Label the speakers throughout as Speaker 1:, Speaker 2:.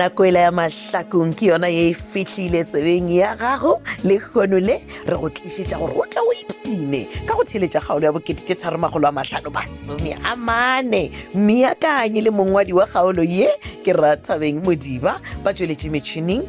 Speaker 1: nako ela ya mahlakong ke yona ye e fihlile tsebeng ya gago le kgono le re go tlišetša gore o tla o ipsine ka go theletša kgaolo ya bokete tše tharomagolo a mahlano masome a mane meakanye le mongwadi wa kgaolo ye ke rathabeng modiba ba tšweletše metšhineng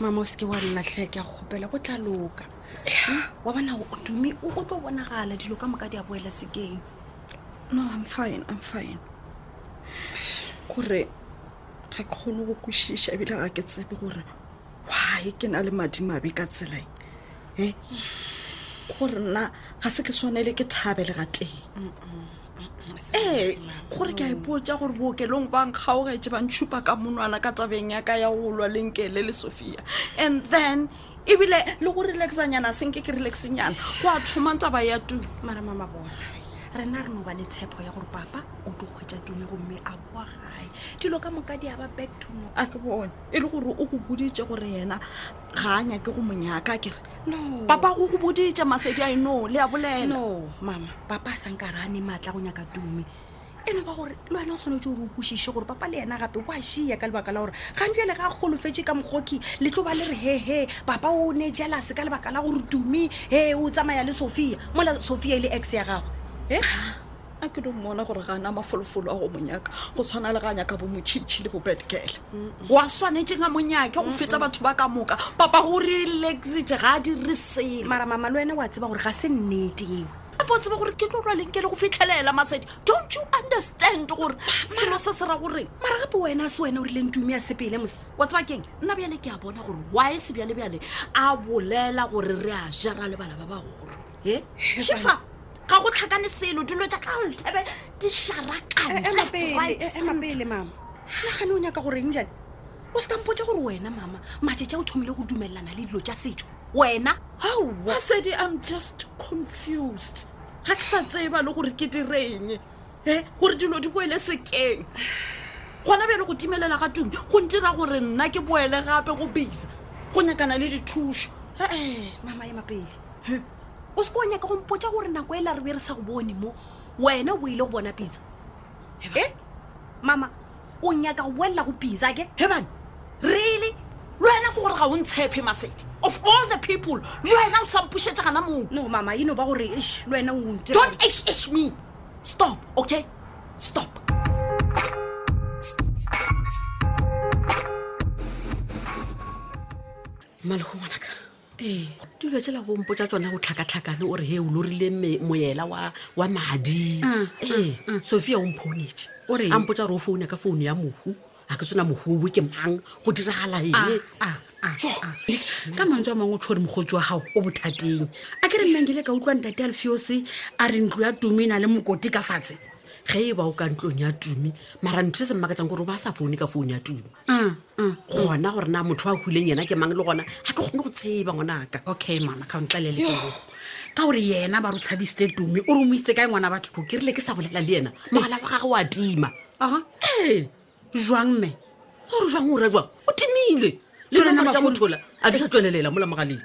Speaker 2: mama o seke wa nna tlhe ke a kgopela go tla loka wa bona o dume o tlo bonagala dilo ka moka di a boela sekeng
Speaker 3: no i'm fine i'm fine gore ga ke kgone go kwešiša ebile ga ke tsebe gore why ke na le madimabe ka tsela e gore nna ga se ke tshwanele ke thabele ga teng ee gore ke a ipotsa gore bookelong ba nkgaogetse ba ntšhupa ka monwana ka tabeng ya ka ya go lwa lenkele le sophia and then ebile le go relaxanyana senke ke relaxenyana go a thomang taba ya tu
Speaker 2: mara mama bona rena re no ba le tshepo ya gore papa o tlo kgwetsa tumi gomme a boa gae dilo ka moka di a ba back to mo
Speaker 3: a ke bone e le gore o go boditse gore yena ga a nyake go monyaka kere
Speaker 2: no
Speaker 3: papa go go boditše masedi a eno le a bolela
Speaker 2: no mama papa a sanka re a ne maatla go nyaka tumi e no ba gore le wena o tshwanetse gore o kwešiše gore papa le yena gape wa šia ka lebaka la gore gane bjale ga a golofetše ka mokgoki le tlo ba le re hehe papa o ne jelase ka lebaka la gore tumi he o tsamaya le sophia mola sophia e le ex ya gagwe e
Speaker 3: a ke do mmona gore ga a na mafolofolo a go monyaka go tshwana le ga a nyaka bomotšhitšhi le bobedkele wa swanetse ga monyake go feta batho ba ka moka papa go relaxite ga a dire selo
Speaker 2: mara mama le wena wa tseba gore ga se nnete eo
Speaker 3: fo tseba gore ke tlolwa leng ke le go fitlhelela masedi don't you understand gore selo se se ra goreng
Speaker 2: mara gape wena se wena o rileng tume ya sepele mos
Speaker 3: wa tseba keng nna bjale ke a bona gore wy se bjale bjale a bolela gore re a jara le bana ba bagolo e shifa ga go tlhakane selo dilo tša ka lethebe di
Speaker 2: sharakanaemapele mama nagane o nyaka goreng jane o se kampotsa gore wena mama matšetši a o thomile go dumelelana le dilo tša setso wena aowa
Speaker 3: sedi i'm just confused ga ke sa tseba le gore ke direng e gore dilo di boele sekeng gona bjale go timelela ga tumi go ntira gore nna ke boele gape go bisa go nyakana le dithušo
Speaker 2: ee mama e mapele o se ko nyaka go mpotsa gore nako e la re be re sa go bone mo wena o boile go bona bisa e mama o nyaka go welela go pisa ke
Speaker 3: hebane really lwena ke gore ga o ntshephe masedi of all the people lwena o sampušetše gana moo
Speaker 2: no mama e no ba gore ish le wena o ntse
Speaker 3: don't ish ish me stop okay stop
Speaker 4: malego ngwanaka ee dilo tsela bompo tša tsona go tlhakatlhakane o re he o lorile moyela wa madi mm, ee mm, mm. sophia
Speaker 2: o mphounetse
Speaker 4: a mpotsa gore o foune ka founu ya mohu a ke tsena mohubo ke mang go diragala eng ah, ah, ah,
Speaker 2: ka mantswe a mangwe o tshwore mogotsi wa gago o bothateng a ke re mmengele ka utlwa ntate a lefiose a re ntlo ya tumi na le mokoti ka fatshe
Speaker 4: ge e ba o ka ntlong ya tumi mara ntho se se mmaketsang gore o ba sa foune ka founu ya tumi Mm, mm. gona gore na motho a huleng yena ke mang le gona ga ke kgone go tseba ngwanaka
Speaker 2: okay mama ka ntlalele ka gore yena ba rotshabisitse tumi o romoitse kae ngwana batho
Speaker 4: go kerile ke sa bolela le yena mogala wa gage wa tima
Speaker 2: aga
Speaker 4: ee
Speaker 2: jwang mme
Speaker 4: gore jwang o ra jwang o timile le lona
Speaker 2: matsa
Speaker 4: mothola a di sa tswelelela mola mogaleng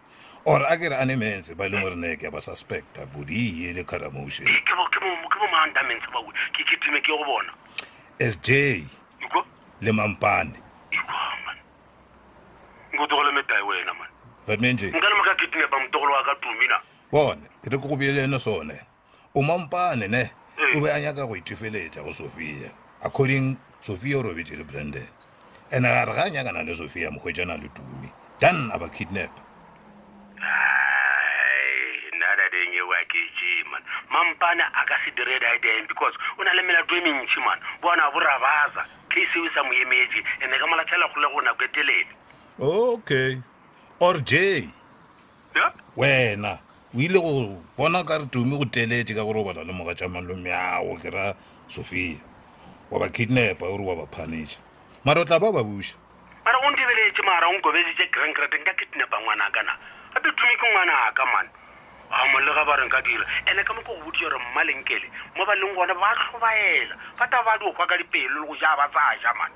Speaker 5: or a ke re ane mense ba e leng gore ne ke a ba suspecta bodii e le karamotion Ee,
Speaker 6: ke bo- ke bo- ke bomang ka mense bawe ke ke time ke go bona
Speaker 5: as
Speaker 6: j ikwa
Speaker 5: le mampane
Speaker 6: ikwa man nko togole metae wena man
Speaker 5: that mean j
Speaker 6: nka le mo ka kidnapa motogolo wa ka tumina
Speaker 5: bone ke re ke go beele ena sone o mampane ne o be a nyaka go itefeletša go sophia according sophia o robetse le brandon and a re ga a nyakana le sophia mokgwetsana le tumi dan a ba kidnap
Speaker 6: nnadadeng eo a ketsee man mampane a ka se dire dideng because o na le melato e mentšhi man bona borabaza ke seo sa mo emetse ene ka molatlhela kgole go nako e telele
Speaker 5: okay or j wena o ile go bona ka re tumi go telete ka gore o bala le moga tša malomeago ke ra sophia wa ba kidnapa o re wa ba phanetša mara o tla ba ba buša
Speaker 6: mara o ntebeletše mara o nkobeditše grandgrateng ka kidnapa ngwana kana gape tumi ke ngwana aka mane a molega ba reng ka dira ene ka moko go boditša gore mmalenkele mo ba leng gone ba tlhobaela fa taba ba di go kgwa ka dipelo le go ja ba tsa ja
Speaker 5: mane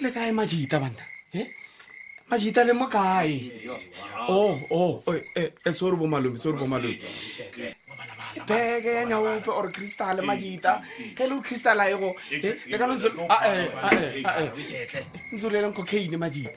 Speaker 5: le
Speaker 7: kae majita banna eh? majita le mo kae o oh, o oh, oh, eh, eh, sore bo malome sore bo malome beke ya nyaope or crystal majita ge le crystal a ego le ka ntse o leleng cocaine majita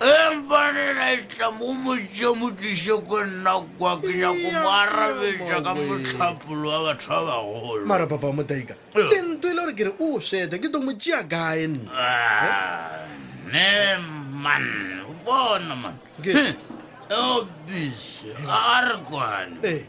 Speaker 8: empane na
Speaker 9: etla mo motse mo tlise ko nna kwa ke nyako mo arabetsa ka motlhapolo wa batho ba bagolo
Speaker 8: mara papa wa
Speaker 9: motaika
Speaker 8: le nto e le gore ke re o sweta ke to mo tšea kae nne
Speaker 9: ah, man bona man
Speaker 8: eo
Speaker 9: bise a re kwane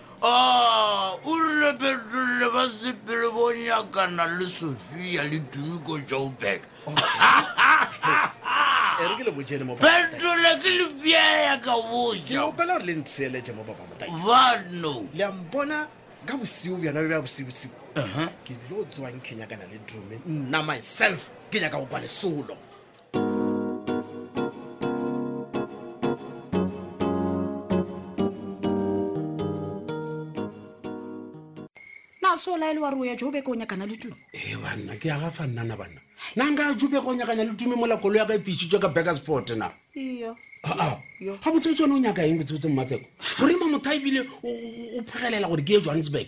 Speaker 9: Ah, o rile petrole ba sepele bo nyakana le sofia le tumi ko joburg
Speaker 8: petrole ke
Speaker 9: lebia ya ka
Speaker 8: bojaopela gore le ntheeletse mo baba motai
Speaker 9: bano
Speaker 8: le ambona ka bosiu bjana bja bosiusiu ke lo tswang ke nyakana le dume nna myself ke nyaka go kwa lesolo
Speaker 10: na so laele wa re o ya jo o beke o nyakana le tumo
Speaker 11: ee banna ke ya ga fa nnana banna na nka a jobeke o nyakana le tume mola kolo ya ka e fišitswe ka bakersfort na
Speaker 10: iyo
Speaker 11: aa
Speaker 10: Yo.
Speaker 11: ga botsebotse one o nyaka eng botsebotse mmatseko o rima motho a ebile o- o
Speaker 10: o phegelela gore ke ye johannesburg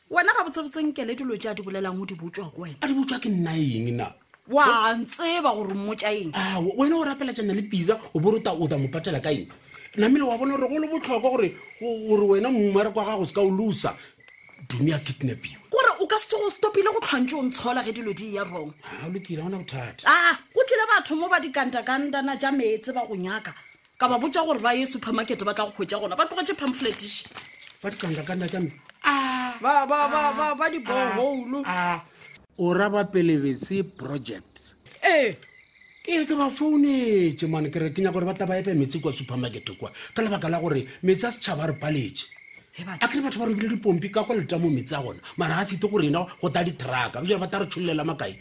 Speaker 10: wena ga botsebotseng kele dilo tša di bolelang o di botswa ko wena
Speaker 11: a di botswa ke nna eng na
Speaker 10: wa ntseba gore mmotsa eng
Speaker 11: a wena o rapelatšana le pisa o borota o ta mo patela ka eng namele wa bona gore go le botlhokwa gore gore wena mmare kwa gago se ka o losa dume a kidnapiwa
Speaker 10: kore o ka se tsogo stopile go tlhwantse o ntshola ge dilo di ya rong
Speaker 11: a lokile gona bothata
Speaker 10: a go tlile batho mo ba dikantakantana ja meetse ba go nyaka ka ba botsa gore ba ye supermarket ba tla go kgwetsa gona ba tlogetše pamfletiše
Speaker 11: ba dikandakanda tša me ah.
Speaker 10: ba ba ba ba ba di boholo ah. ah.
Speaker 11: o ra ba pelebetse project
Speaker 10: ee
Speaker 11: ke ke ba founetse mane ke re ke nyaka gore ba taba epe metsi kwa supermarket kwa ka lebaka la gore metsi a setšhaba a re paletse a kere batho ba robile dipompi ka kwa letamo metsi a gona mara a fite go rena go ta dithraka bjale ba ta re tshololela makae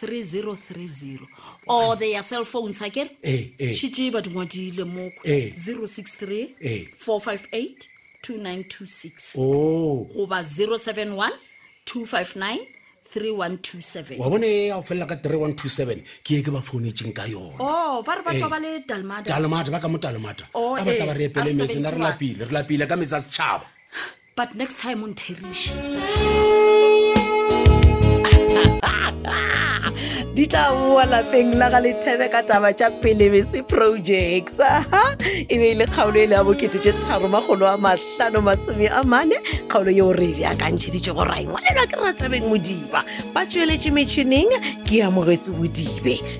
Speaker 10: 3030 or their cell phones a kere
Speaker 11: Eh, eh.
Speaker 10: šitše ba di ngwadile moko
Speaker 11: Eh.
Speaker 10: 063
Speaker 11: Eh.
Speaker 10: 458 2926
Speaker 11: o
Speaker 10: goba 071 259 3127
Speaker 11: wa bone ya go felela ka 3127 ke ye ke ba founetseng ka yone
Speaker 10: o ba re ba tswa ba le dalmada
Speaker 11: talemata ba ka mo talemata
Speaker 10: Oh,
Speaker 11: a
Speaker 10: batla
Speaker 11: ba eh, re epele a metse na re
Speaker 10: 71.
Speaker 11: lapile re lapile ka metse a setšhaba
Speaker 10: but next time o ntheriše
Speaker 1: di tla boa lapeng la ga lethebe ka taba tša pelebese projects e be e le kgaolo e le ya bokete tše tharo magolo a mahlano masome a mane kgaolo yeo re e beakantšheditše go raengwalelwa ke ratabeng modiba ba tšweletše metšhineng ke amogetse bodibe